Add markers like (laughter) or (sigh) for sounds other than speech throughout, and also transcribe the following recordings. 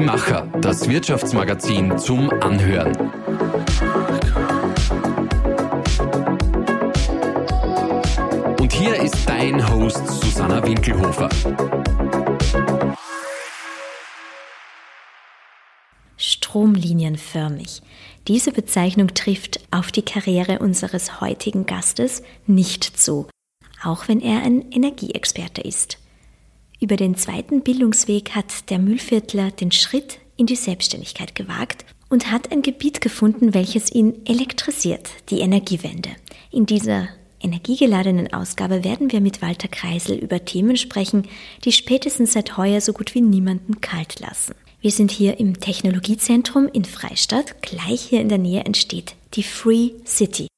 Die Macher, das Wirtschaftsmagazin zum Anhören. Und hier ist dein Host Susanna Winkelhofer. Stromlinienförmig. Diese Bezeichnung trifft auf die Karriere unseres heutigen Gastes nicht zu, auch wenn er ein Energieexperte ist. Über den zweiten Bildungsweg hat der Mühlviertler den Schritt in die Selbstständigkeit gewagt und hat ein Gebiet gefunden, welches ihn elektrisiert, die Energiewende. In dieser energiegeladenen Ausgabe werden wir mit Walter Kreisel über Themen sprechen, die spätestens seit heuer so gut wie niemanden kalt lassen. Wir sind hier im Technologiezentrum in Freistadt. Gleich hier in der Nähe entsteht die Free City.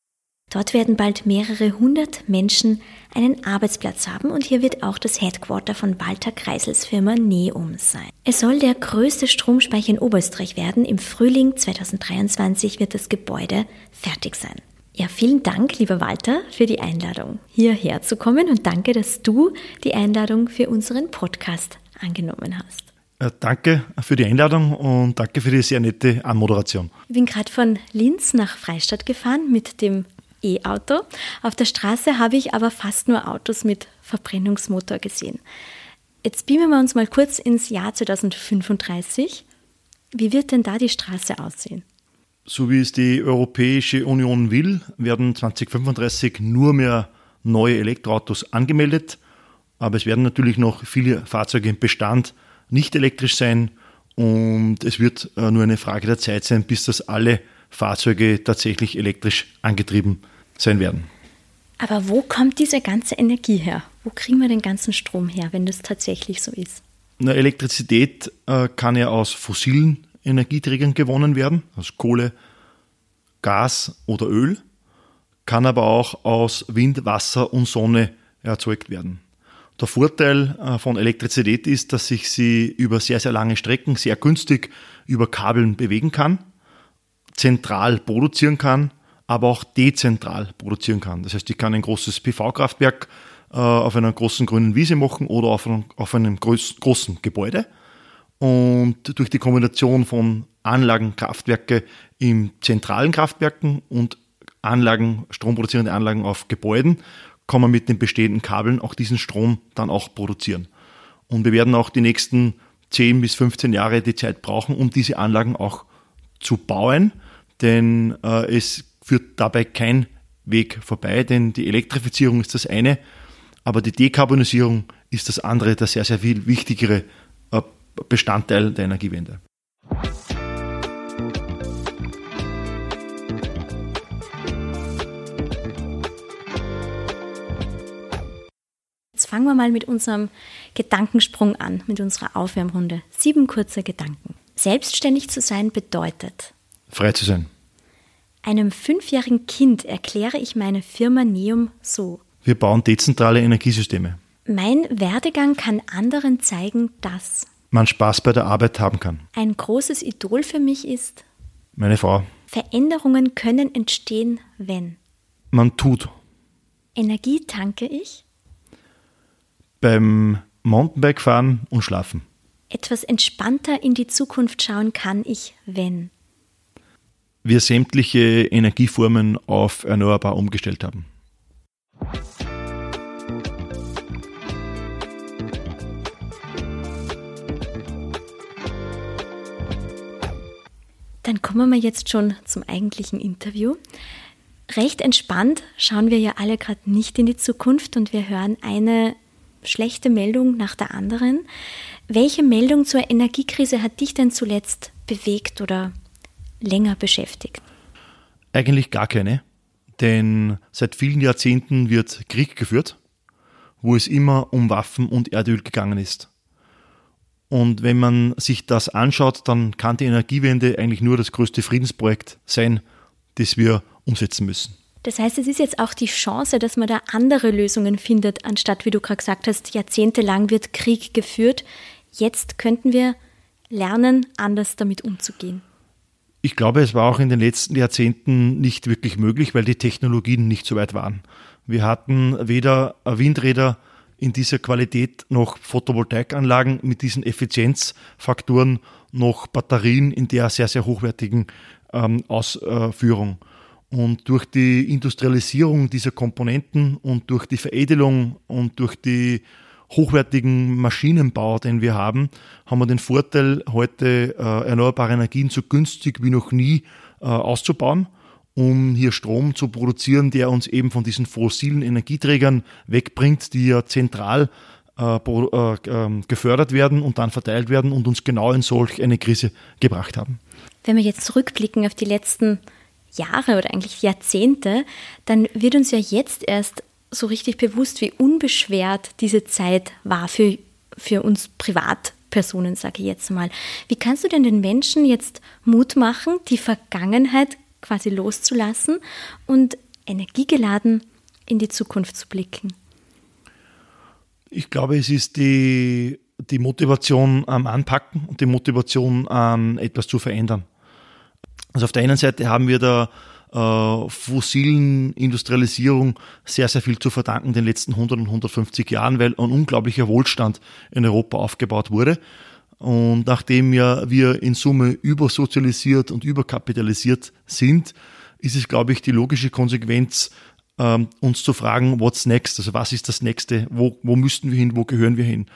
Dort werden bald mehrere hundert Menschen einen Arbeitsplatz haben und hier wird auch das Headquarter von Walter Kreisels Firma Neum sein. Es soll der größte Stromspeicher in Oberösterreich werden. Im Frühling 2023 wird das Gebäude fertig sein. Ja, vielen Dank, lieber Walter, für die Einladung, hierher zu kommen und danke, dass du die Einladung für unseren Podcast angenommen hast. Äh, danke für die Einladung und danke für die sehr nette Anmoderation. Ich bin gerade von Linz nach Freistadt gefahren mit dem E-Auto. Auf der Straße habe ich aber fast nur Autos mit Verbrennungsmotor gesehen. Jetzt beamen wir uns mal kurz ins Jahr 2035. Wie wird denn da die Straße aussehen? So wie es die Europäische Union will, werden 2035 nur mehr neue Elektroautos angemeldet. Aber es werden natürlich noch viele Fahrzeuge im Bestand nicht elektrisch sein und es wird äh, nur eine Frage der Zeit sein, bis das alle Fahrzeuge tatsächlich elektrisch angetrieben sein werden. Aber wo kommt diese ganze Energie her? Wo kriegen wir den ganzen Strom her, wenn das tatsächlich so ist? Na, Elektrizität äh, kann ja aus fossilen Energieträgern gewonnen werden, aus Kohle, Gas oder Öl, kann aber auch aus Wind, Wasser und Sonne erzeugt werden. Der Vorteil äh, von Elektrizität ist, dass ich sie über sehr, sehr lange Strecken sehr günstig über Kabeln bewegen kann, zentral produzieren kann, aber auch dezentral produzieren kann. Das heißt, ich kann ein großes PV-Kraftwerk äh, auf einer großen grünen Wiese machen oder auf einem, auf einem großen Gebäude. Und durch die Kombination von Anlagen, Kraftwerke im zentralen Kraftwerken und Anlagen, stromproduzierende Anlagen auf Gebäuden kann man mit den bestehenden Kabeln auch diesen Strom dann auch produzieren. Und wir werden auch die nächsten 10 bis 15 Jahre die Zeit brauchen, um diese Anlagen auch zu bauen, denn äh, es führt dabei kein Weg vorbei, denn die Elektrifizierung ist das eine, aber die Dekarbonisierung ist das andere, der sehr, sehr viel wichtigere äh, Bestandteil der Energiewende. fangen wir mal mit unserem Gedankensprung an, mit unserer Aufwärmrunde. Sieben kurze Gedanken. Selbstständig zu sein bedeutet. Frei zu sein. Einem fünfjährigen Kind erkläre ich meine Firma Neum so. Wir bauen dezentrale Energiesysteme. Mein Werdegang kann anderen zeigen, dass man Spaß bei der Arbeit haben kann. Ein großes Idol für mich ist meine Frau. Veränderungen können entstehen, wenn man tut. Energie tanke ich beim Mountainbike-Fahren und Schlafen. Etwas entspannter in die Zukunft schauen kann ich, wenn wir sämtliche Energieformen auf erneuerbar umgestellt haben. Dann kommen wir jetzt schon zum eigentlichen Interview. Recht entspannt schauen wir ja alle gerade nicht in die Zukunft und wir hören eine schlechte Meldung nach der anderen. Welche Meldung zur Energiekrise hat dich denn zuletzt bewegt oder länger beschäftigt? Eigentlich gar keine, denn seit vielen Jahrzehnten wird Krieg geführt, wo es immer um Waffen und Erdöl gegangen ist. Und wenn man sich das anschaut, dann kann die Energiewende eigentlich nur das größte Friedensprojekt sein, das wir umsetzen müssen. Das heißt, es ist jetzt auch die Chance, dass man da andere Lösungen findet, anstatt, wie du gerade gesagt hast, jahrzehntelang wird Krieg geführt. Jetzt könnten wir lernen, anders damit umzugehen. Ich glaube, es war auch in den letzten Jahrzehnten nicht wirklich möglich, weil die Technologien nicht so weit waren. Wir hatten weder Windräder in dieser Qualität noch Photovoltaikanlagen mit diesen Effizienzfaktoren noch Batterien in der sehr, sehr hochwertigen ähm, Ausführung. Und durch die Industrialisierung dieser Komponenten und durch die Veredelung und durch die hochwertigen Maschinenbau, den wir haben, haben wir den Vorteil, heute äh, erneuerbare Energien so günstig wie noch nie äh, auszubauen, um hier Strom zu produzieren, der uns eben von diesen fossilen Energieträgern wegbringt, die ja zentral äh, äh ähm, gefördert werden und dann verteilt werden und uns genau in solch eine Krise gebracht haben. Wenn wir jetzt zurückblicken auf die letzten Jahre oder eigentlich Jahrzehnte, dann wird uns ja jetzt erst so richtig bewusst, wie unbeschwert diese Zeit war für, für uns Privatpersonen, sage ich jetzt mal. Wie kannst du denn den Menschen jetzt Mut machen, die Vergangenheit quasi loszulassen und energiegeladen in die Zukunft zu blicken? Ich glaube, es ist die, die Motivation am Anpacken und die Motivation an etwas zu verändern. Also auf der einen Seite haben wir da äh, fossilen Industrialisierung sehr, sehr viel zu verdanken den letzten 100 und 150 Jahren, weil ein unglaublicher Wohlstand in Europa aufgebaut wurde. Und nachdem ja wir in Summe übersozialisiert und überkapitalisiert sind, ist es, glaube ich, die logische Konsequenz, ähm, uns zu fragen, what's next? Also was ist das nächste? Wo, wo müssten wir hin? Wo gehören wir hin?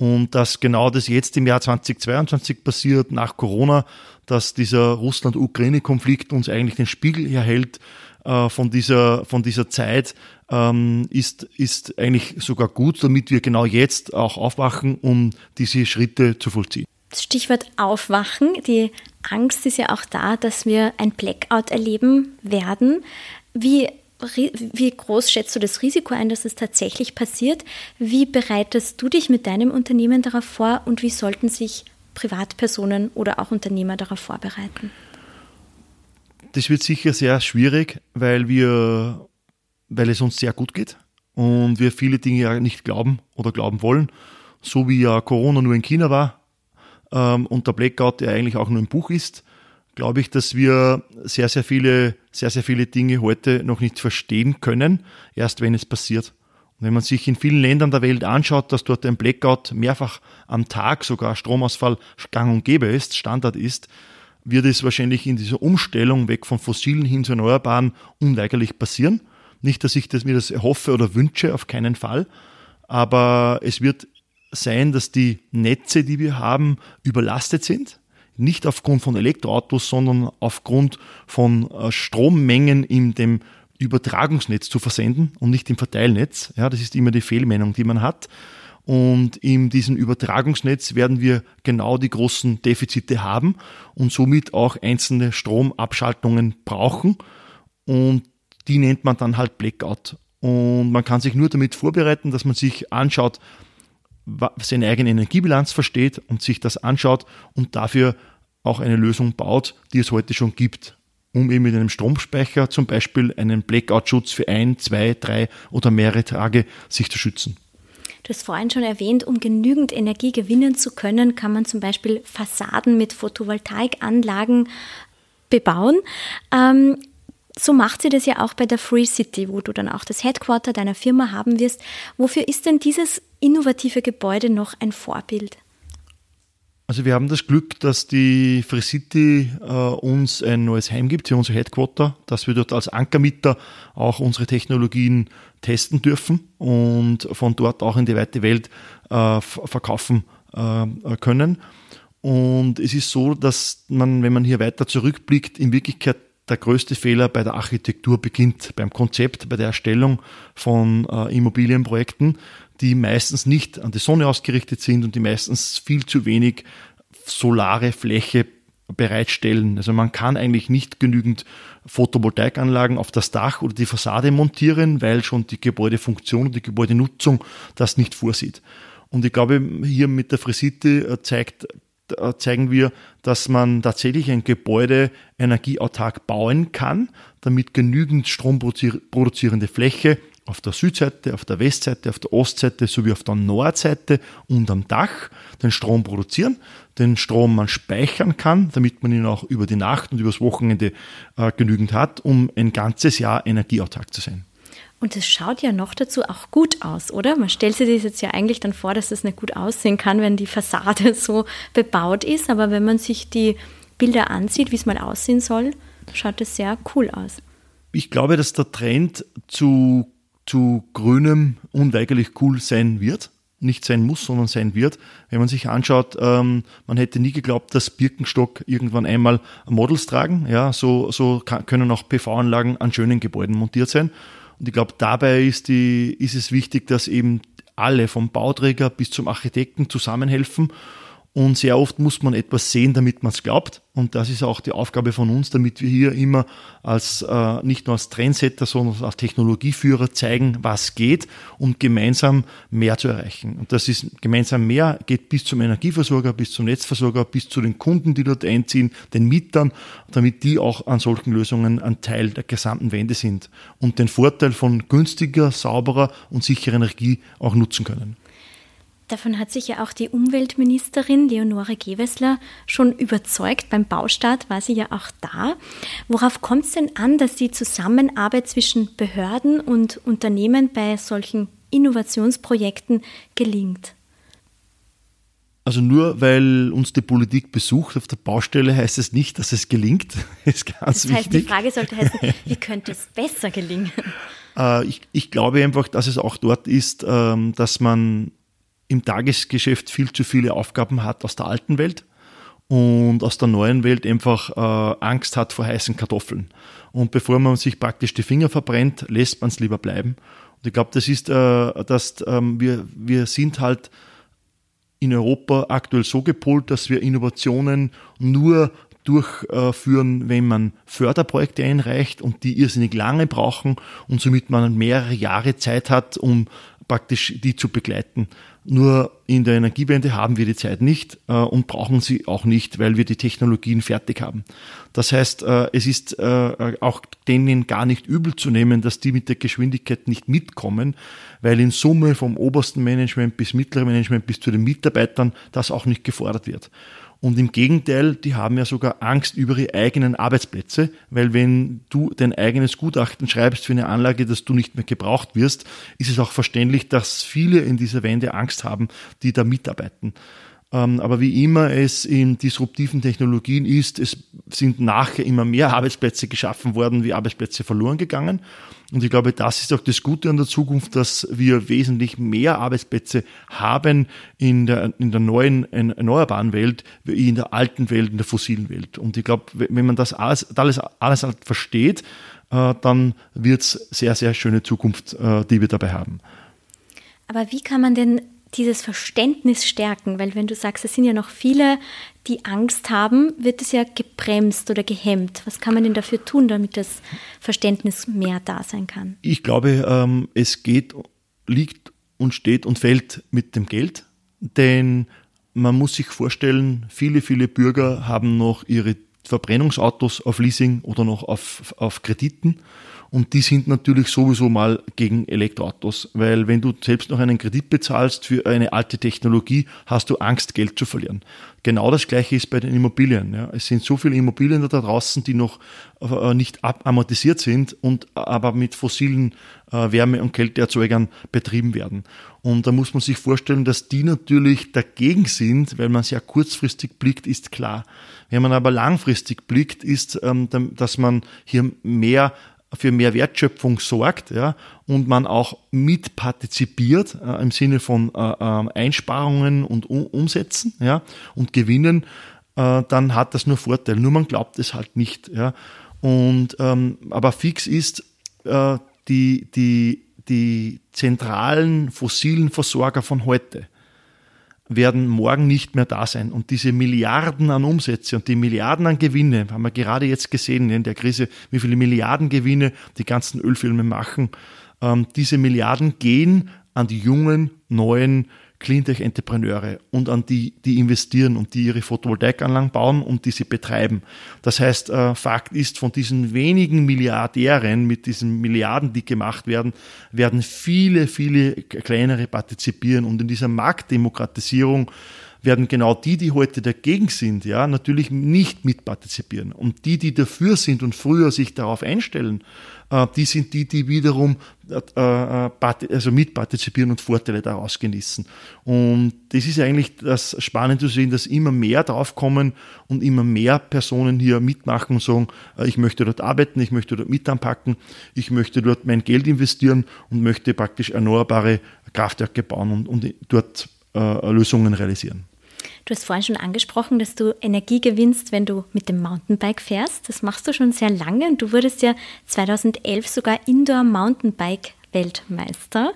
Und dass genau das jetzt im Jahr 2022 passiert, nach Corona, dass dieser Russland-Ukraine-Konflikt uns eigentlich den Spiegel herhält äh, von, dieser, von dieser Zeit, ähm, ist, ist eigentlich sogar gut, damit wir genau jetzt auch aufwachen, um diese Schritte zu vollziehen. Stichwort Aufwachen. Die Angst ist ja auch da, dass wir ein Blackout erleben werden. Wie wie groß schätzt du das Risiko ein, dass es tatsächlich passiert? Wie bereitest du dich mit deinem Unternehmen darauf vor und wie sollten sich Privatpersonen oder auch Unternehmer darauf vorbereiten? Das wird sicher sehr schwierig, weil wir, weil es uns sehr gut geht und wir viele Dinge ja nicht glauben oder glauben wollen, so wie ja Corona nur in China war ähm, und der Blackout, der eigentlich auch nur ein Buch ist glaube ich, dass wir sehr, sehr viele, sehr, sehr viele Dinge heute noch nicht verstehen können, erst wenn es passiert. Und wenn man sich in vielen Ländern der Welt anschaut, dass dort ein Blackout mehrfach am Tag, sogar Stromausfall gang und gäbe ist, Standard ist, wird es wahrscheinlich in dieser Umstellung weg von fossilen hin zu erneuerbaren unweigerlich passieren. Nicht, dass ich das, mir das hoffe oder wünsche, auf keinen Fall. Aber es wird sein, dass die Netze, die wir haben, überlastet sind nicht aufgrund von Elektroautos, sondern aufgrund von äh, Strommengen in dem Übertragungsnetz zu versenden und nicht im Verteilnetz. Ja, das ist immer die Fehlmeinung, die man hat. Und in diesem Übertragungsnetz werden wir genau die großen Defizite haben und somit auch einzelne Stromabschaltungen brauchen. Und die nennt man dann halt Blackout. Und man kann sich nur damit vorbereiten, dass man sich anschaut, seine eigene Energiebilanz versteht und sich das anschaut und dafür auch eine Lösung baut, die es heute schon gibt, um eben mit einem Stromspeicher zum Beispiel einen Blackout-Schutz für ein, zwei, drei oder mehrere Tage sich zu schützen. Du hast vorhin schon erwähnt, um genügend Energie gewinnen zu können, kann man zum Beispiel Fassaden mit Photovoltaikanlagen bebauen. Ähm, so macht sie das ja auch bei der Free City, wo du dann auch das Headquarter deiner Firma haben wirst. Wofür ist denn dieses innovative Gebäude noch ein Vorbild? Also wir haben das Glück, dass die Free City äh, uns ein neues Heim gibt, hier unser Headquarter, dass wir dort als Ankermieter auch unsere Technologien testen dürfen und von dort auch in die weite Welt äh, verkaufen äh, können. Und es ist so, dass man, wenn man hier weiter zurückblickt, in Wirklichkeit der größte Fehler bei der Architektur beginnt, beim Konzept, bei der Erstellung von äh, Immobilienprojekten, die meistens nicht an die Sonne ausgerichtet sind und die meistens viel zu wenig solare Fläche bereitstellen. Also man kann eigentlich nicht genügend Photovoltaikanlagen auf das Dach oder die Fassade montieren, weil schon die Gebäudefunktion und die Gebäudenutzung das nicht vorsieht. Und ich glaube, hier mit der Fresite äh, zeigt, zeigen wir, dass man tatsächlich ein Gebäude energieautark bauen kann, damit genügend stromproduzierende Fläche auf der Südseite, auf der Westseite, auf der Ostseite sowie auf der Nordseite und am Dach den Strom produzieren, den Strom man speichern kann, damit man ihn auch über die Nacht und übers Wochenende äh, genügend hat, um ein ganzes Jahr energieautark zu sein. Und es schaut ja noch dazu auch gut aus, oder? Man stellt sich das jetzt ja eigentlich dann vor, dass es nicht gut aussehen kann, wenn die Fassade (laughs) so bebaut ist. Aber wenn man sich die Bilder ansieht, wie es mal aussehen soll, schaut es sehr cool aus. Ich glaube, dass der Trend zu, zu grünem unweigerlich cool sein wird nicht sein muss, sondern sein wird. Wenn man sich anschaut, ähm, man hätte nie geglaubt, dass Birkenstock irgendwann einmal Models tragen. Ja, so, so können auch PV-Anlagen an schönen Gebäuden montiert sein. Und ich glaube, dabei ist, die, ist es wichtig, dass eben alle, vom Bauträger bis zum Architekten zusammenhelfen und sehr oft muss man etwas sehen, damit man es glaubt. Und das ist auch die Aufgabe von uns, damit wir hier immer als äh, nicht nur als Trendsetter, sondern als Technologieführer zeigen, was geht, um gemeinsam mehr zu erreichen. Und das ist gemeinsam mehr, geht bis zum Energieversorger, bis zum Netzversorger, bis zu den Kunden, die dort einziehen, den Mietern, damit die auch an solchen Lösungen ein Teil der gesamten Wende sind und den Vorteil von günstiger, sauberer und sicherer Energie auch nutzen können. Davon hat sich ja auch die Umweltministerin Leonore Gewessler schon überzeugt. Beim Baustart war sie ja auch da. Worauf kommt es denn an, dass die Zusammenarbeit zwischen Behörden und Unternehmen bei solchen Innovationsprojekten gelingt? Also nur weil uns die Politik besucht auf der Baustelle, heißt es nicht, dass es gelingt. Das (laughs) ist ganz das heißt, wichtig. die Frage sollte heißen, (laughs) wie könnte es besser gelingen? Äh, ich, ich glaube einfach, dass es auch dort ist, ähm, dass man im Tagesgeschäft viel zu viele Aufgaben hat aus der alten Welt und aus der neuen Welt einfach äh, Angst hat vor heißen Kartoffeln. Und bevor man sich praktisch die Finger verbrennt, lässt man es lieber bleiben. Und ich glaube, das ist, äh, dass ähm, wir, wir sind halt in Europa aktuell so gepolt, dass wir Innovationen nur durchführen, wenn man Förderprojekte einreicht und die irrsinnig lange brauchen und somit man mehrere Jahre Zeit hat, um praktisch die zu begleiten. Nur in der Energiewende haben wir die Zeit nicht äh, und brauchen sie auch nicht, weil wir die Technologien fertig haben. Das heißt, äh, es ist äh, auch denen gar nicht übel zu nehmen, dass die mit der Geschwindigkeit nicht mitkommen, weil in Summe vom obersten Management bis mittleren Management bis zu den Mitarbeitern das auch nicht gefordert wird. Und im Gegenteil, die haben ja sogar Angst über ihre eigenen Arbeitsplätze, weil wenn du dein eigenes Gutachten schreibst für eine Anlage, dass du nicht mehr gebraucht wirst, ist es auch verständlich, dass viele in dieser Wende Angst haben, die da mitarbeiten. Ähm, aber wie immer es in disruptiven Technologien ist, es sind nachher immer mehr Arbeitsplätze geschaffen worden, wie Arbeitsplätze verloren gegangen. Und ich glaube, das ist auch das Gute an der Zukunft, dass wir wesentlich mehr Arbeitsplätze haben in der, in der neuen erneuerbaren Welt, wie in der alten Welt, in der fossilen Welt. Und ich glaube, wenn man das alles, alles, alles halt versteht, äh, dann wird es sehr, sehr schöne Zukunft, äh, die wir dabei haben. Aber wie kann man denn dieses Verständnis stärken, weil wenn du sagst, es sind ja noch viele, die Angst haben, wird es ja gebremst oder gehemmt. Was kann man denn dafür tun, damit das Verständnis mehr da sein kann? Ich glaube, ähm, es geht, liegt und steht und fällt mit dem Geld, denn man muss sich vorstellen, viele, viele Bürger haben noch ihre Verbrennungsautos auf Leasing oder noch auf, auf Krediten und die sind natürlich sowieso mal gegen Elektroautos, weil wenn du selbst noch einen Kredit bezahlst für eine alte Technologie, hast du Angst, Geld zu verlieren. Genau das gleiche ist bei den Immobilien. Ja. Es sind so viele Immobilien da draußen, die noch äh, nicht amortisiert sind und aber mit fossilen äh, Wärme- und Kälteerzeugern betrieben werden. Und da muss man sich vorstellen, dass die natürlich dagegen sind, weil man sehr kurzfristig blickt, ist klar. Wenn man aber langfristig blickt, ist, ähm, dass man hier mehr für mehr Wertschöpfung sorgt ja, und man auch mitpartizipiert äh, im Sinne von äh, äh, Einsparungen und um Umsätzen ja, und Gewinnen, äh, dann hat das nur Vorteile. Nur man glaubt es halt nicht. Ja. Und, ähm, aber fix ist, äh, die, die, die zentralen fossilen Versorger von heute werden morgen nicht mehr da sein. Und diese Milliarden an Umsätze und die Milliarden an Gewinne, haben wir gerade jetzt gesehen in der Krise, wie viele Milliarden Gewinne die ganzen Ölfilme machen, ähm, diese Milliarden gehen an die jungen, neuen Cleantech-Entrepreneure und an die, die investieren und die ihre Photovoltaikanlagen bauen und die sie betreiben. Das heißt, äh, Fakt ist, von diesen wenigen Milliardären mit diesen Milliarden, die gemacht werden, werden viele, viele kleinere partizipieren und in dieser Marktdemokratisierung werden genau die, die heute dagegen sind, ja, natürlich nicht mitpartizipieren. Und die, die dafür sind und früher sich darauf einstellen, äh, die sind die, die wiederum also mitpartizipieren und Vorteile daraus genießen. Und das ist eigentlich das Spannende zu sehen, dass immer mehr draufkommen und immer mehr Personen hier mitmachen und sagen, ich möchte dort arbeiten, ich möchte dort mit anpacken, ich möchte dort mein Geld investieren und möchte praktisch erneuerbare Kraftwerke bauen und, und dort äh, Lösungen realisieren. Du hast vorhin schon angesprochen, dass du Energie gewinnst, wenn du mit dem Mountainbike fährst. Das machst du schon sehr lange und du wurdest ja 2011 sogar Indoor Mountainbike Weltmeister.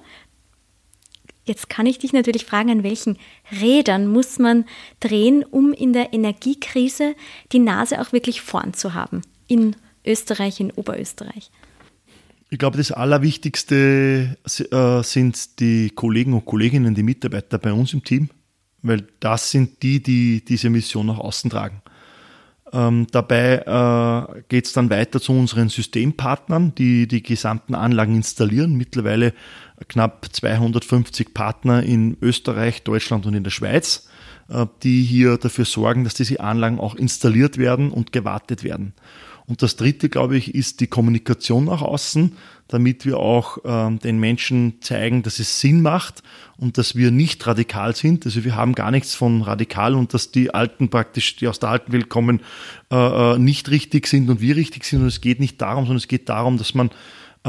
Jetzt kann ich dich natürlich fragen, an welchen Rädern muss man drehen, um in der Energiekrise die Nase auch wirklich vorn zu haben? In Österreich, in Oberösterreich. Ich glaube, das Allerwichtigste äh, sind die Kollegen und Kolleginnen, die Mitarbeiter bei uns im Team weil das sind die, die diese Mission nach außen tragen. Ähm, dabei äh, geht es dann weiter zu unseren Systempartnern, die die gesamten Anlagen installieren. Mittlerweile knapp 250 Partner in Österreich, Deutschland und in der Schweiz, äh, die hier dafür sorgen, dass diese Anlagen auch installiert werden und gewartet werden. Und das Dritte, glaube ich, ist die Kommunikation nach außen, damit wir auch ähm, den Menschen zeigen, dass es Sinn macht und dass wir nicht radikal sind. Also wir haben gar nichts von radikal und dass die Alten praktisch, die aus der alten Welt kommen, äh, äh nicht richtig sind und wir richtig sind. Und es geht nicht darum, sondern es geht darum, dass man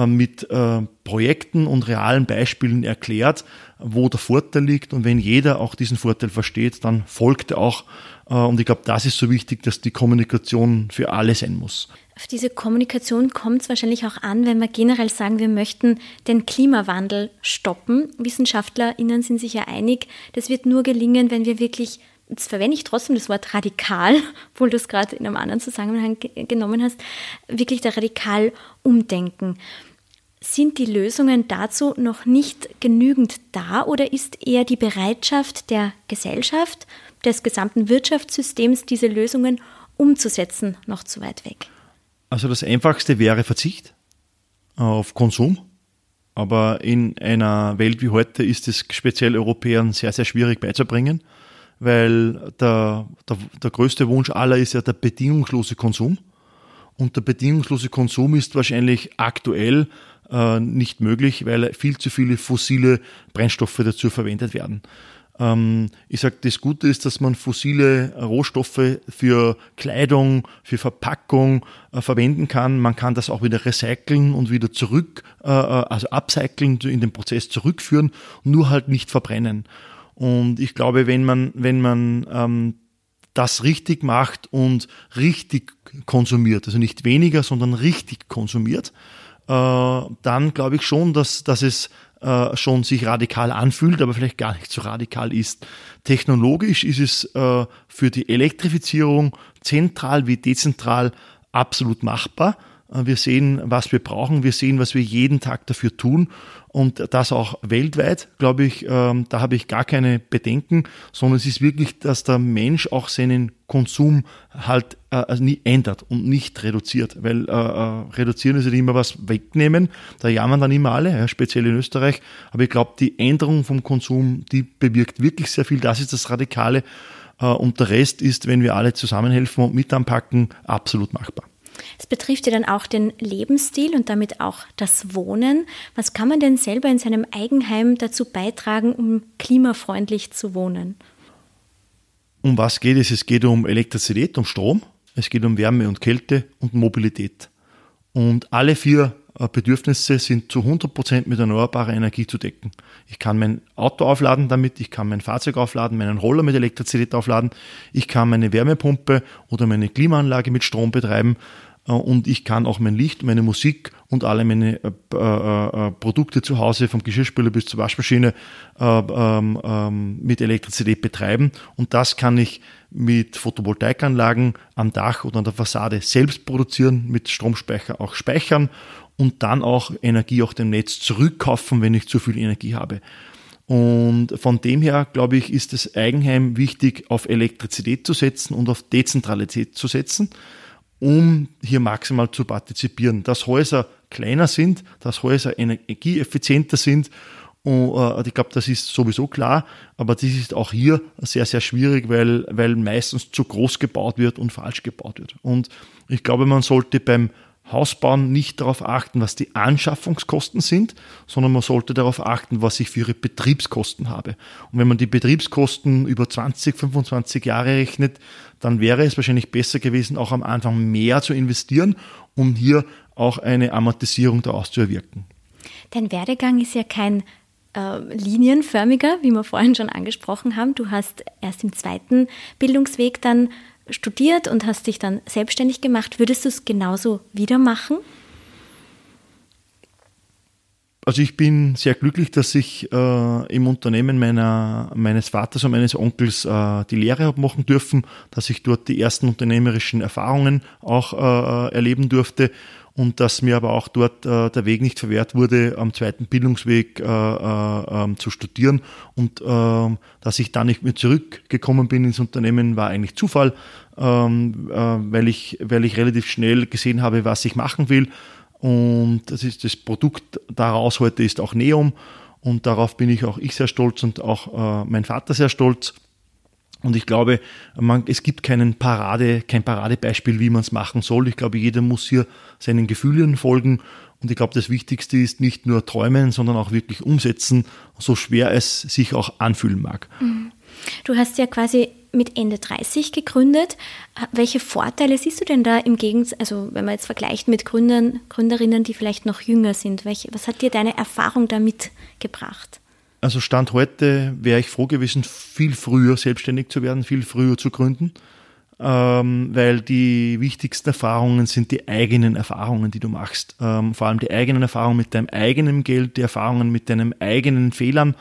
mit äh, Projekten und realen Beispielen erklärt, wo der Vorteil liegt. Und wenn jeder auch diesen Vorteil versteht, dann folgt er auch. Äh, und ich glaube, das ist so wichtig, dass die Kommunikation für alle sein muss. Auf diese Kommunikation kommt es wahrscheinlich auch an, wenn wir generell sagen, wir möchten den Klimawandel stoppen. WissenschaftlerInnen sind sich ja einig, das wird nur gelingen, wenn wir wirklich jetzt verwende ich trotzdem das Wort radikal, (laughs) obwohl du es gerade in einem anderen Zusammenhang genommen hast, wirklich da radikal umdenken. Sind die Lösungen dazu noch nicht genügend da oder ist eher die Bereitschaft der Gesellschaft, des gesamten Wirtschaftssystems, diese Lösungen umzusetzen, noch zu weit weg? Also das Einfachste wäre Verzicht auf Konsum. Aber in einer Welt wie heute ist es speziell Europäern sehr, sehr schwierig beizubringen weil der, der, der größte Wunsch aller ist ja der bedingungslose Konsum. Und der bedingungslose Konsum ist wahrscheinlich aktuell äh, nicht möglich, weil viel zu viele fossile Brennstoffe dazu verwendet werden. Ähm, ich sage, das Gute ist, dass man fossile Rohstoffe für Kleidung, für Verpackung äh, verwenden kann. Man kann das auch wieder recyceln und wieder zurück, äh, äh also upcyclen, in den Prozess zurückführen, nur halt nicht verbrennen. Und ich glaube, wenn man, wenn man ähm, das richtig macht und richtig konsumiert, also nicht weniger, sondern richtig konsumiert, äh, dann glaube ich schon, dass, dass es äh, schon sich radikal anfühlt, aber vielleicht gar nicht so radikal ist. Technologisch ist es äh, für die Elektrifizierung zentral wie dezentral absolut machbar. Äh, wir sehen, was wir brauchen. Wir sehen, was wir jeden Tag dafür tun. Und das auch weltweit, glaube ich, ähm, da habe ich gar keine Bedenken, sondern es ist wirklich, dass der Mensch auch seinen Konsum halt äh, also nie ändert und nicht reduziert. Weil äh, äh, reduzieren ist ja immer was wegnehmen. Da jammern dann immer alle, ja, speziell in Österreich. Aber ich glaube, die Änderung vom Konsum, die bewirkt wirklich sehr viel. Das ist das Radikale. Äh, und der Rest ist, wenn wir alle zusammenhelfen und mit anpacken, absolut machbar. Es betrifft ja dann auch den Lebensstil und damit auch das Wohnen. Was kann man denn selber in seinem Eigenheim dazu beitragen, um klimafreundlich zu wohnen? Um was geht es? Es geht um Elektrizität, um Strom, es geht um Wärme und Kälte und Mobilität. Und alle vier äh, Bedürfnisse sind zu 100% mit erneuerbarer Energie zu decken. Ich kann mein Auto aufladen damit, ich kann mein Fahrzeug aufladen, meinen Roller mit Elektrizität aufladen, ich kann meine Wärmepumpe oder meine Klimaanlage mit Strom betreiben und ich kann auch mein Licht, meine Musik und alle meine äh, äh, äh, Produkte zu Hause, vom Geschirrspüler bis zur Waschmaschine, äh, ähm, ähm, mit Elektrizität betreiben. Und das kann ich mit Photovoltaikanlagen am Dach oder an der Fassade selbst produzieren, mit Stromspeicher auch speichern und dann auch Energie auch dem Netz zurückkaufen, wenn ich zu viel Energie habe. Und von dem her, glaube ich, ist das Eigenheim wichtig, auf Elektrizität zu setzen und auf Dezentralität zu setzen um hier maximal zu partizipieren. Dass Häuser kleiner sind, dass Häuser energieeffizienter sind Und, äh, ich glaube, das ist sowieso klar, aber das ist auch hier sehr, sehr schwierig, weil, weil meistens zu groß gebaut wird und falsch gebaut wird. Und ich glaube, man sollte beim Hausbauen nicht darauf achten, was die Anschaffungskosten sind, sondern man sollte darauf achten, was ich für ihre Betriebskosten habe. Und wenn man die Betriebskosten über 20, 25 Jahre rechnet, dann wäre es wahrscheinlich besser gewesen, auch am Anfang mehr zu investieren, um hier auch eine Amortisierung daraus zu erwirken. Dein Werdegang ist ja kein äh, linienförmiger, wie wir vorhin schon angesprochen haben. Du hast erst im zweiten Bildungsweg dann studiert und hast dich dann selbstständig gemacht. Würdest du es genauso wieder machen? Also ich bin sehr glücklich, dass ich äh, im Unternehmen meiner, meines Vaters und meines Onkels äh, die Lehre habe machen dürfen, dass ich dort die ersten unternehmerischen Erfahrungen auch äh, erleben durfte und dass mir aber auch dort äh, der Weg nicht verwehrt wurde, am zweiten Bildungsweg äh, äh, ähm, zu studieren. Und äh, dass ich dann nicht mehr zurückgekommen bin ins Unternehmen, war eigentlich Zufall, ähm, äh, weil, ich, weil ich relativ schnell gesehen habe, was ich machen will. Und das ist das Produkt daraus heute ist auch Neum und darauf bin ich auch ich sehr stolz und auch äh, mein Vater sehr stolz. Und ich glaube, man, es gibt keinen Parade, kein Paradebeispiel, wie man es machen soll. Ich glaube, jeder muss hier seinen Gefühlen folgen. Und ich glaube, das Wichtigste ist nicht nur träumen, sondern auch wirklich umsetzen, so schwer es sich auch anfühlen mag. Mhm. Du hast ja quasi mit Ende 30 gegründet. Welche Vorteile siehst du denn da im Gegensatz, also wenn man jetzt vergleicht mit Gründern, Gründerinnen, die vielleicht noch jünger sind? Welche, was hat dir deine Erfahrung da mitgebracht? Also Stand heute wäre ich froh gewesen, viel früher selbstständig zu werden, viel früher zu gründen, ähm, weil die wichtigsten Erfahrungen sind die eigenen Erfahrungen, die du machst. Ähm, vor allem die eigenen Erfahrungen mit deinem eigenen Geld, die Erfahrungen mit deinen eigenen Fehlern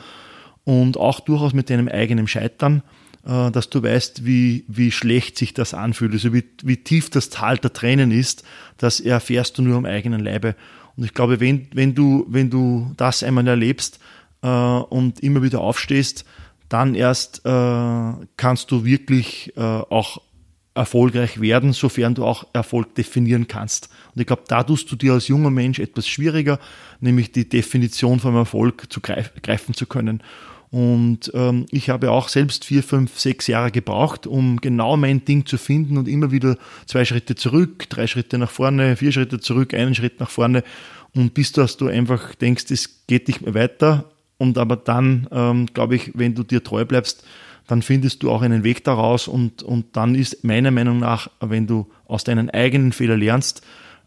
und auch durchaus mit deinem eigenen Scheitern, äh, dass du weißt, wie, wie schlecht sich das anfühlt, also wie, wie tief das Tal der Tränen ist, das erfährst du nur am eigenen Leibe. Und ich glaube, wenn, wenn, du, wenn du das einmal erlebst, äh, und immer wieder aufstehst, dann erst äh, kannst du wirklich äh, auch erfolgreich werden, sofern du auch Erfolg definieren kannst. Und ich glaube, da tust du dir als junger Mensch etwas schwieriger, nämlich die Definition vom Erfolg zu greif greifen zu können. Und ähm, ich habe auch selbst vier, fünf, sechs Jahre gebraucht, um genau mein Ding zu finden und immer wieder zwei Schritte zurück, drei Schritte nach vorne, vier Schritte zurück, einen Schritt nach vorne. Und bis dass du einfach denkst, es geht nicht mehr weiter, und aber dann, ähm, glaube ich, wenn du dir treu bleibst, dann findest du auch einen Weg daraus und, und dann ist meiner Meinung nach, wenn du aus deinen eigenen Fehlern lernst,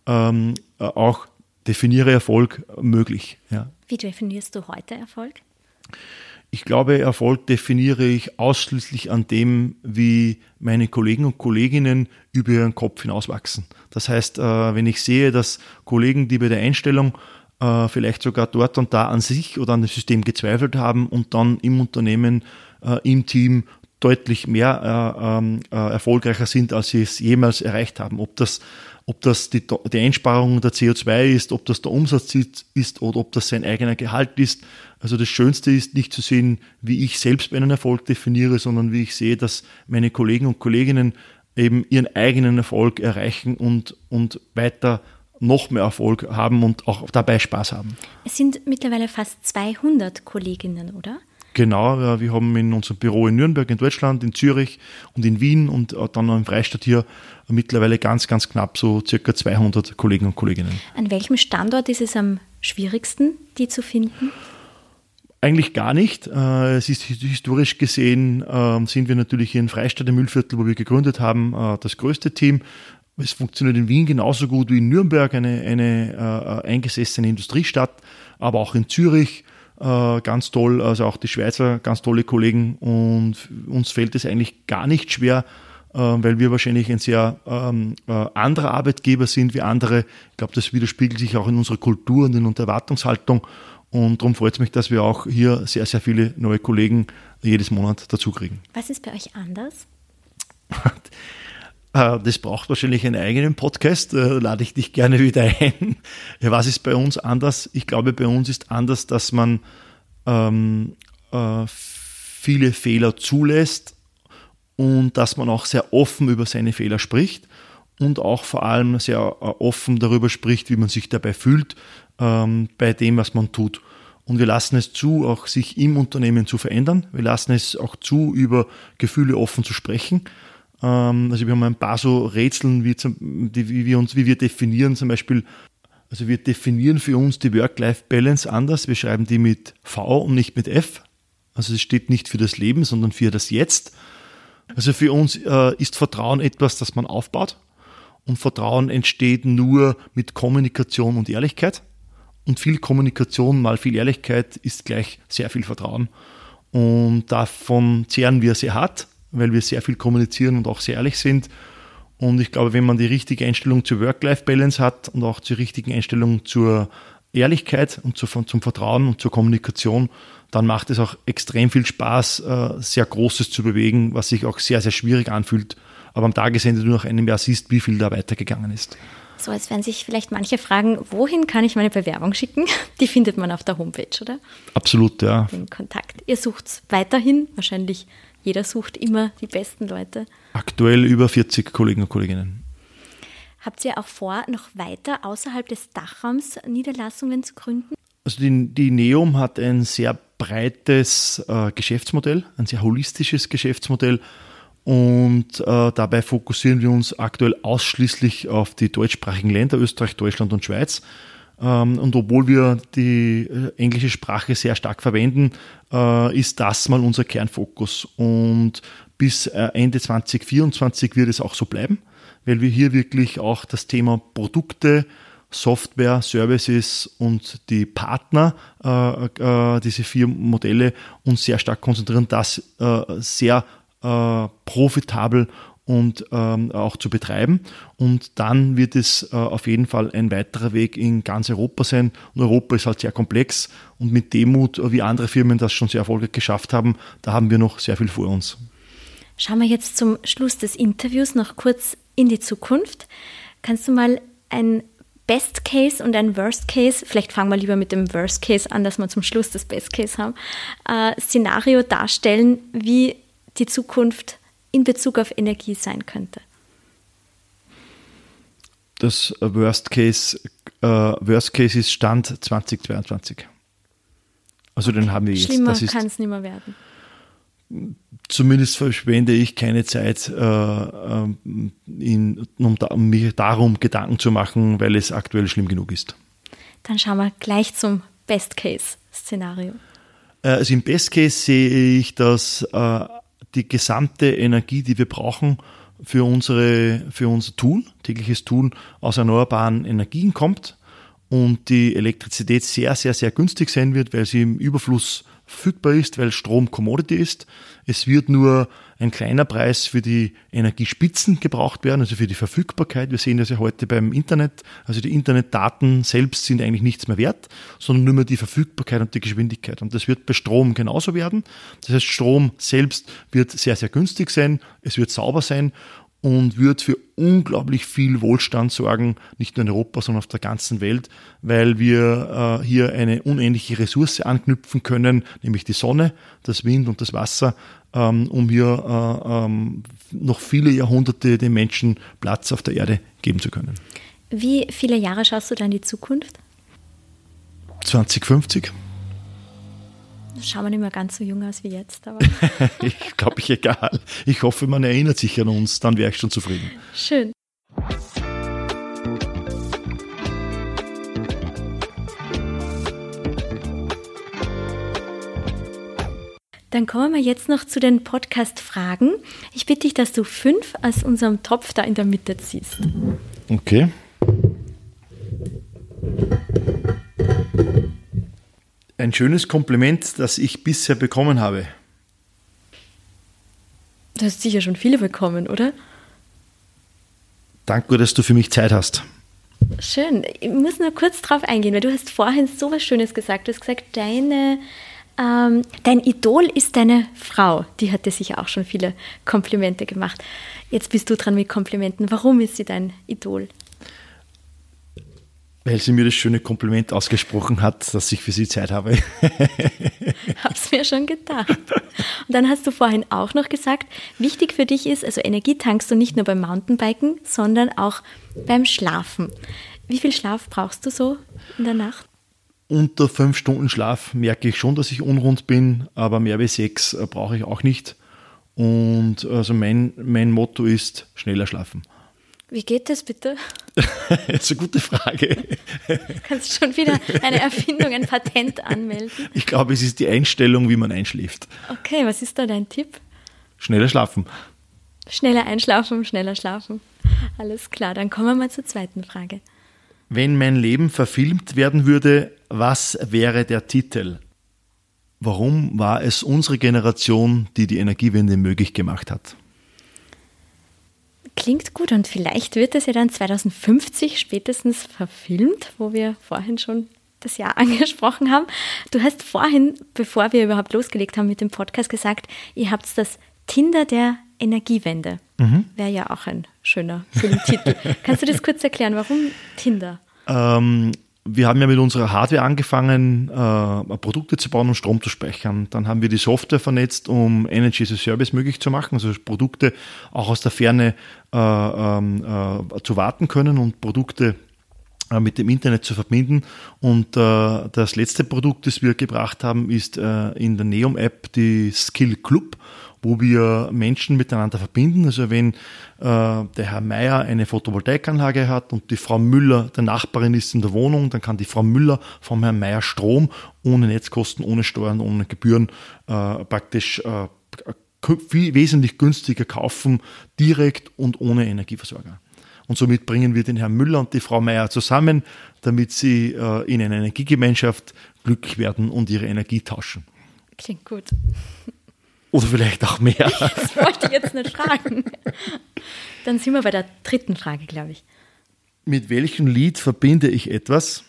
ähm, äh, auch definiere Erfolg möglich. Ja. Wie definierst du heute Erfolg? Ich glaube, Erfolg definiere ich ausschließlich an dem, wie meine Kollegen und Kolleginnen über ihren Kopf hinauswachsen. Das heißt, äh, wenn ich sehe, dass Kollegen, die bei der Einstellung äh, vielleicht sogar dort und da an sich oder an das System gezweifelt haben und dann im Unternehmen, äh, im Team deutlich mehr äh, ähm, äh, erfolgreicher sind, als sie es jemals erreicht haben. Ob das, ob das die, die Einsparung der CO2 ist, ob das der Umsatz ist oder ob das sein eigener Gehalt ist. Also das Schönste ist nicht zu sehen, wie ich selbst meinen Erfolg definiere, sondern wie ich sehe, dass meine Kollegen und Kolleginnen eben ihren eigenen Erfolg erreichen und, und weiter noch mehr Erfolg haben und auch dabei Spaß haben. Es sind mittlerweile fast 200 Kolleginnen, oder? Genau, wir haben in unserem Büro in Nürnberg in Deutschland, in Zürich und in Wien und dann noch im Freistaat hier mittlerweile ganz, ganz knapp so circa 200 Kollegen und Kolleginnen. An welchem Standort ist es am schwierigsten, die zu finden? Eigentlich gar nicht. Äh, es ist historisch gesehen, ähm, sind wir natürlich hier in Freistadt im Müllviertel, wo wir gegründet haben, äh, das größte Team. Es funktioniert in Wien genauso gut wie in Nürnberg, eine, eine äh, eingesessene Industriestadt, aber auch in Zürich äh, ganz toll, also auch die Schweizer ganz tolle Kollegen und uns fällt es eigentlich gar nicht schwer, äh, weil wir wahrscheinlich ein sehr ähm, äh, anderer Arbeitgeber sind wie andere. Ich glaube, das widerspiegelt sich auch in unserer Kultur und in unserer Erwartungshaltung und darum freut es mich, dass wir auch hier sehr, sehr viele neue Kollegen jedes Monat dazu kriegen. Was ist bei euch anders? (laughs) Äh, das braucht wahrscheinlich einen eigenen Podcast, da lade ich dich gerne wieder ein. Was ist bei uns anders? Ich glaube, bei uns ist anders, dass man ähm, äh, viele Fehler zulässt und dass man auch sehr offen über seine Fehler spricht und auch vor allem sehr äh, offen darüber spricht, wie man sich dabei fühlt ähm, bei dem, was man tut. Und wir lassen es zu, auch sich im Unternehmen zu verändern. Wir lassen es auch zu, über Gefühle offen zu sprechen. Ähm, also wir haben ein paar so Rätseln, wie, zum, die, wie wir uns, wie wir definieren, zum Beispiel, also wir definieren für uns die Work-Life-Balance anders. Wir schreiben die mit V und nicht mit F. Also es steht nicht für das Leben, sondern für das Jetzt. Also für uns äh, ist Vertrauen etwas, das man aufbaut. Und Vertrauen entsteht nur mit Kommunikation und Ehrlichkeit. Und viel Kommunikation mal viel Ehrlichkeit ist gleich sehr viel Vertrauen. Und davon zehren wir sehr hart, weil wir sehr viel kommunizieren und auch sehr ehrlich sind. Und ich glaube, wenn man die richtige Einstellung zur Work-Life-Balance hat und auch die richtigen Einstellung zur Ehrlichkeit und zu, zum Vertrauen und zur Kommunikation, dann macht es auch extrem viel Spaß, äh, sehr Großes zu bewegen, was sich auch sehr, sehr schwierig anfühlt. Aber am Tagesende du nach einem Jahr siehst, wie viel da weitergegangen ist. So, als werden sich vielleicht manche fragen, wohin kann ich meine Bewerbung schicken? Die findet man auf der Homepage, oder? Absolut, ja. Den Kontakt. Ihr sucht weiterhin, wahrscheinlich jeder sucht immer die besten Leute. Aktuell über 40 Kollegen und Kolleginnen. Habt ihr auch vor, noch weiter außerhalb des Dachraums Niederlassungen zu gründen? Also die, die Neum hat ein sehr breites äh, Geschäftsmodell, ein sehr holistisches Geschäftsmodell. Und äh, dabei fokussieren wir uns aktuell ausschließlich auf die deutschsprachigen Länder, Österreich, Deutschland und Schweiz. Ähm, und obwohl wir die äh, englische Sprache sehr stark verwenden, äh, ist das mal unser Kernfokus. Und bis äh, Ende 2024 wird es auch so bleiben, weil wir hier wirklich auch das Thema Produkte, Software, Services und die Partner, diese vier Modelle, uns sehr stark konzentrieren, das sehr profitabel und ähm, auch zu betreiben. Und dann wird es äh, auf jeden Fall ein weiterer Weg in ganz Europa sein. Und Europa ist halt sehr komplex und mit Demut, wie andere Firmen das schon sehr erfolgreich geschafft haben, da haben wir noch sehr viel vor uns. Schauen wir jetzt zum Schluss des Interviews noch kurz in die Zukunft. Kannst du mal ein Best Case und ein Worst Case, vielleicht fangen wir lieber mit dem Worst Case an, dass wir zum Schluss das Best Case haben, äh, Szenario darstellen, wie die Zukunft in Bezug auf Energie sein könnte? Das Worst Case, äh, Worst Case ist Stand 2022. Also den haben wir jetzt. Schlimmer kann es nicht mehr werden zumindest verschwende ich keine Zeit, äh, ähm, in, um, um mir darum Gedanken zu machen, weil es aktuell schlimm genug ist. Dann schauen wir gleich zum Best-Case-Szenario. Äh, also im Best Case sehe ich, dass äh, die gesamte Energie, die wir brauchen für, unsere, für unser Tun, tägliches Tun, aus erneuerbaren Energien kommt und die Elektrizität sehr, sehr, sehr günstig sein wird, weil sie im Überfluss verfügbar ist, weil Strom Commodity ist. Es wird nur ein kleiner Preis für die Energiespitzen gebraucht werden, also für die Verfügbarkeit. Wir sehen das ja heute beim Internet. Also die Internetdaten selbst sind eigentlich nichts mehr wert, sondern nur mehr die Verfügbarkeit und die Geschwindigkeit. Und das wird bei Strom genauso werden. Das heißt, Strom selbst wird sehr, sehr günstig sein. Es wird sauber sein und wird für unglaublich viel Wohlstand sorgen, nicht nur in Europa, sondern auf der ganzen Welt, weil wir äh, hier eine unendliche Ressource anknüpfen können, nämlich die Sonne, das Wind und das Wasser, ähm, um hier äh, ähm, noch viele Jahrhunderte den Menschen Platz auf der Erde geben zu können. Wie viele Jahre schaust du dann in die Zukunft? 2050 schauen wir nicht mehr ganz so jung aus wie jetzt. Aber (laughs) ich glaube, ich egal. Ich hoffe, man erinnert sich an uns, dann wäre ich schon zufrieden. Schön. Dann kommen wir jetzt noch zu den Podcast-Fragen. Ich bitte dich, dass du fünf aus unserem Topf da in der Mitte ziehst. Okay. Ein schönes Kompliment, das ich bisher bekommen habe. Du hast sicher schon viele bekommen, oder? Danke, dass du für mich Zeit hast. Schön. Ich muss nur kurz drauf eingehen, weil du hast vorhin so was Schönes gesagt. Du hast gesagt, deine, ähm, dein Idol ist deine Frau. Die hat dir sicher auch schon viele Komplimente gemacht. Jetzt bist du dran mit Komplimenten. Warum ist sie dein Idol? Weil sie mir das schöne Kompliment ausgesprochen hat, dass ich für sie Zeit habe. (laughs) Hab's mir schon gedacht. Und dann hast du vorhin auch noch gesagt, wichtig für dich ist, also Energie tankst du nicht nur beim Mountainbiken, sondern auch beim Schlafen. Wie viel Schlaf brauchst du so in der Nacht? unter fünf Stunden Schlaf merke ich schon, dass ich unrund bin, aber mehr wie sechs äh, brauche ich auch nicht. Und also mein, mein Motto ist schneller schlafen. Wie geht das bitte? (laughs) das ist eine gute Frage. Du kannst schon wieder eine Erfindung, ein Patent anmelden. Ich glaube, es ist die Einstellung, wie man einschläft. Okay, was ist da dein Tipp? Schneller schlafen. Schneller einschlafen, schneller schlafen. Alles klar, dann kommen wir mal zur zweiten Frage. Wenn mein Leben verfilmt werden würde, was wäre der Titel? Warum war es unsere Generation, die die Energiewende möglich gemacht hat? Klingt gut und vielleicht wird es ja dann 2050 spätestens verfilmt, wo wir vorhin schon das Jahr (laughs) angesprochen haben. Du hast vorhin, bevor wir überhaupt losgelegt haben mit dem Podcast, gesagt, ihr habt das Tinder der Energiewende. Mhm. Wäre ja auch ein schöner Filmtitel. (laughs) Kannst du das kurz erklären? Warum Tinder? Ähm, wir haben ja mit unserer Hardware angefangen, äh, Produkte zu bauen, um Strom zu speichern. Dann haben wir die Software vernetzt, um Energy as a Service möglich zu machen, also Produkte auch aus der Ferne äh, ähm, äh, zu warten können und Produkte äh, mit dem Internet zu verbinden. Und äh, das letzte Produkt, das wir gebracht haben, ist äh, in der Neum-App die Skill Club wo wir Menschen miteinander verbinden. Also wenn äh, der Herr Meier eine Photovoltaikanlage hat und die Frau Müller der Nachbarin ist in der Wohnung, dann kann die Frau Müller vom Herrn Meier Strom ohne Netzkosten, ohne Steuern, ohne Gebühren äh, praktisch äh, viel wesentlich günstiger kaufen, direkt und ohne Energieversorger. Und somit bringen wir den Herrn Müller und die Frau Meier zusammen, damit sie äh, in einer Energiegemeinschaft glücklich werden und ihre Energie tauschen. Klingt gut. Oder vielleicht auch mehr. (laughs) Das wollte ich jetzt nicht fragen. Dann sind wir bei der dritten Frage, glaube ich. Mit welchem Lied verbinde ich etwas?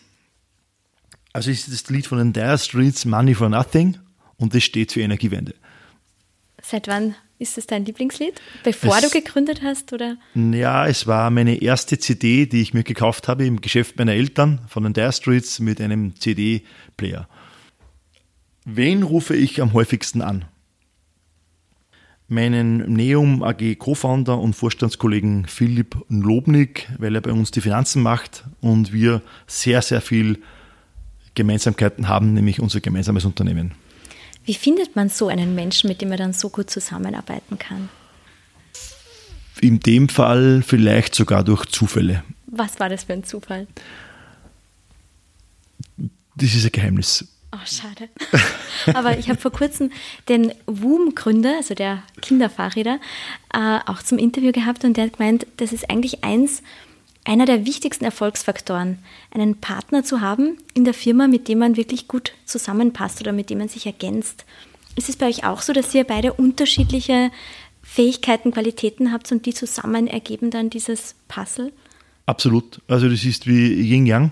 Also ist das Lied von den Dire Streets Money for Nothing und das steht für Energiewende. Seit wann ist es dein Lieblingslied? Bevor es, du gegründet hast, oder? Ja, es war meine erste CD, die ich mir gekauft habe im Geschäft meiner Eltern von den Dire Streets mit einem CD-Player. Wen rufe ich am häufigsten an? Meinen Neum AG Co-Founder und Vorstandskollegen Philipp Lobnig, weil er bei uns die Finanzen macht und wir sehr, sehr viel Gemeinsamkeiten haben, nämlich unser gemeinsames Unternehmen. Wie findet man so einen Menschen, mit dem man dann so gut zusammenarbeiten kann? In dem Fall vielleicht sogar durch Zufälle. Was war das für ein Zufall? Das ist ein Geheimnis. Oh, schade. (laughs) Aber ich habe vor kurzem den WOOM-Gründer, also der Kinderfahrräder, äh, auch zum Interview gehabt und der hat gemeint, das ist eigentlich eins, einer der wichtigsten Erfolgsfaktoren, einen Partner zu haben in der Firma, mit dem man wirklich gut zusammenpasst oder mit dem man sich ergänzt. Ist es bei euch auch so, dass ihr beide unterschiedliche Fähigkeiten, Qualitäten habt und die zusammen ergeben dann dieses Puzzle? Absolut. Also das ist wie Yin Yang.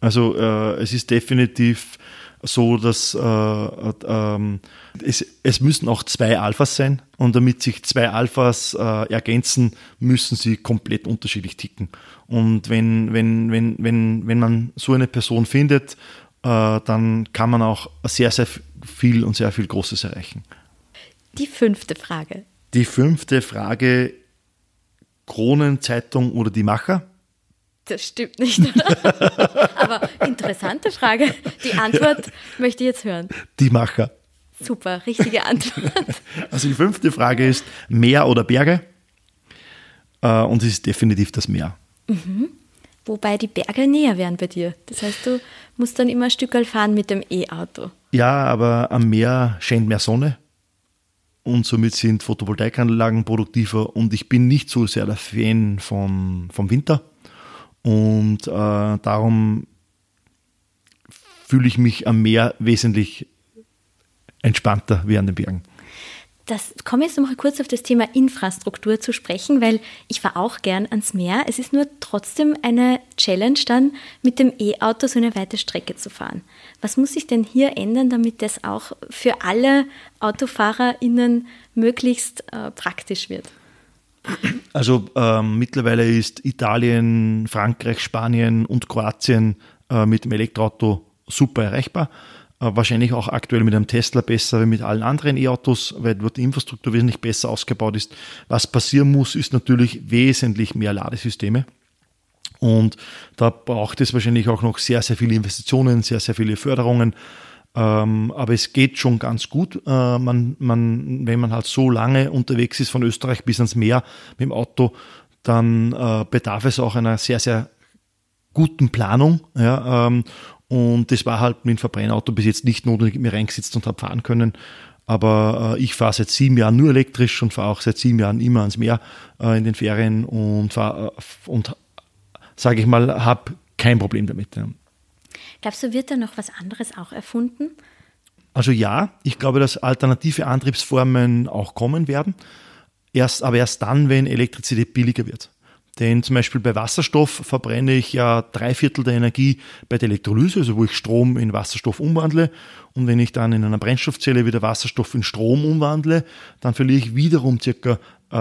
Also äh, es ist definitiv so, dass äh, äh, es, es müssen auch zwei Alphas sein und damit sich zwei Alphas äh, ergänzen, müssen sie komplett unterschiedlich ticken. Und wenn, wenn, wenn, wenn, wenn man so eine Person findet, äh, dann kann man auch sehr, sehr viel und sehr viel Großes erreichen. Die fünfte Frage. Die fünfte Frage, Kronenzeitung oder die Macher? Das stimmt nicht? (laughs) Aber interessante Frage. Die Antwort möchte ich jetzt hören. Die Macher. Super, richtige Antwort. (laughs) Also die fünfte Frage ist Meer oder Berge? Äh, und es ist definitiv das Meer. Mhm. Wobei die Berge näher wären bei dir. Das heißt, du musst dann immer ein Stück fahren mit dem E-Auto. Ja, aber am Meer scheint mehr Sonne und somit sind Photovoltaikanlagen produktiver und ich bin nicht so sehr der Fan von, vom Winter. Und äh, darum fühle ich mich am Meer wesentlich entspannter wie an den Bergen. Das komme jetzt noch mal kurz auf das Thema Infrastruktur zu sprechen, weil ich fahre auch gern ans Meer. Es ist nur trotzdem eine Challenge dann, mit dem E-Auto so eine weite Strecke zu fahren. Was muss sich denn hier ändern, damit das auch für alle AutofahrerInnen möglichst äh, praktisch wird? Also ähm, mittlerweile ist Italien, Frankreich, Spanien und Kroatien äh, mit dem Elektroauto super erreichbar. Äh, wahrscheinlich auch aktuell mit einem Tesla besser wie mit allen anderen E-Autos, weil dort die Infrastruktur wesentlich besser ausgebaut ist. Was passieren muss, ist natürlich wesentlich mehr Ladesysteme. Und da braucht es wahrscheinlich auch noch sehr, sehr viele Investitionen, sehr, sehr viele Förderungen. Ähm, aber es geht schon ganz gut. Äh, man, man, wenn man halt so lange unterwegs ist von Österreich bis ans Meer mit dem Auto, dann äh, bedarf es auch einer sehr, sehr guten Planung. Ja, ähm, und das war halt mit dem Verbrennerauto bis jetzt nicht notwendig, mir reingesetzt und habe fahren können. Aber äh, ich fahre seit sieben Jahren nur elektrisch und fahre auch seit sieben Jahren immer ans Meer äh, in den Ferien und fahre äh, und sage ich mal, habe kein Problem damit. Ja. Glaubst du, wird da noch was anderes auch erfunden? Also ja, ich glaube, dass alternative Antriebsformen auch kommen werden. Erst, aber erst dann, wenn Elektrizität billiger wird. Denn zum Beispiel bei Wasserstoff verbrenne ich ja drei Viertel der Energie bei der Elektrolyse, also wo ich Strom in Wasserstoff umwandle. Und wenn ich dann in einer Brennstoffzelle wieder Wasserstoff in Strom umwandle, dann verliere ich wiederum circa äh,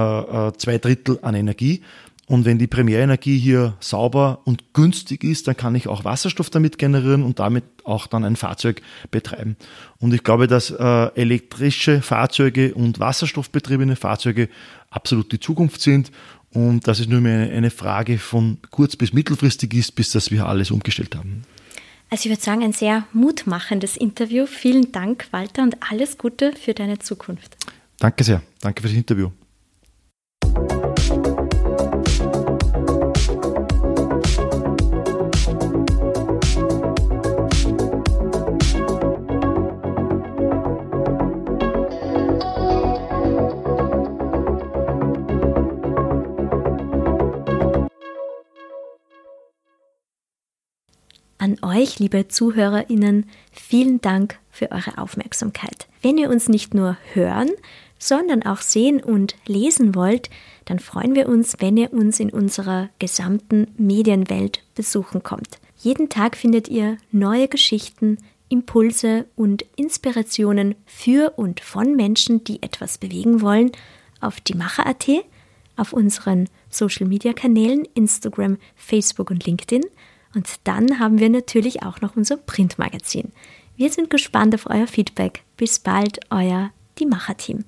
äh zwei Drittel an Energie. Und wenn die Primärenergie hier sauber und günstig ist, dann kann ich auch Wasserstoff damit generieren und damit auch dann ein Fahrzeug betreiben. Und ich glaube, dass äh, elektrische Fahrzeuge und wasserstoffbetriebene Fahrzeuge absolut die Zukunft sind und dass es nur mehr eine Frage von kurz- bis mittelfristig ist, bis dass wir alles umgestellt haben. Also ich würde sagen, ein sehr mutmachendes Interview. Vielen Dank, Walter, und alles Gute für deine Zukunft. Danke sehr. Danke für das Interview. Euch, liebe ZuhörerInnen, vielen Dank für eure Aufmerksamkeit. Wenn ihr uns nicht nur hören, sondern auch sehen und lesen wollt, dann freuen wir uns, wenn ihr uns in unserer gesamten Medienwelt besuchen kommt. Jeden Tag findet ihr neue Geschichten, Impulse und Inspirationen für und von Menschen, die etwas bewegen wollen, auf die Macher.at, auf unseren Social Media Kanälen Instagram, Facebook und LinkedIn – und dann haben wir natürlich auch noch unser Printmagazin. Wir sind gespannt auf euer Feedback. Bis bald, euer Die Macher-Team.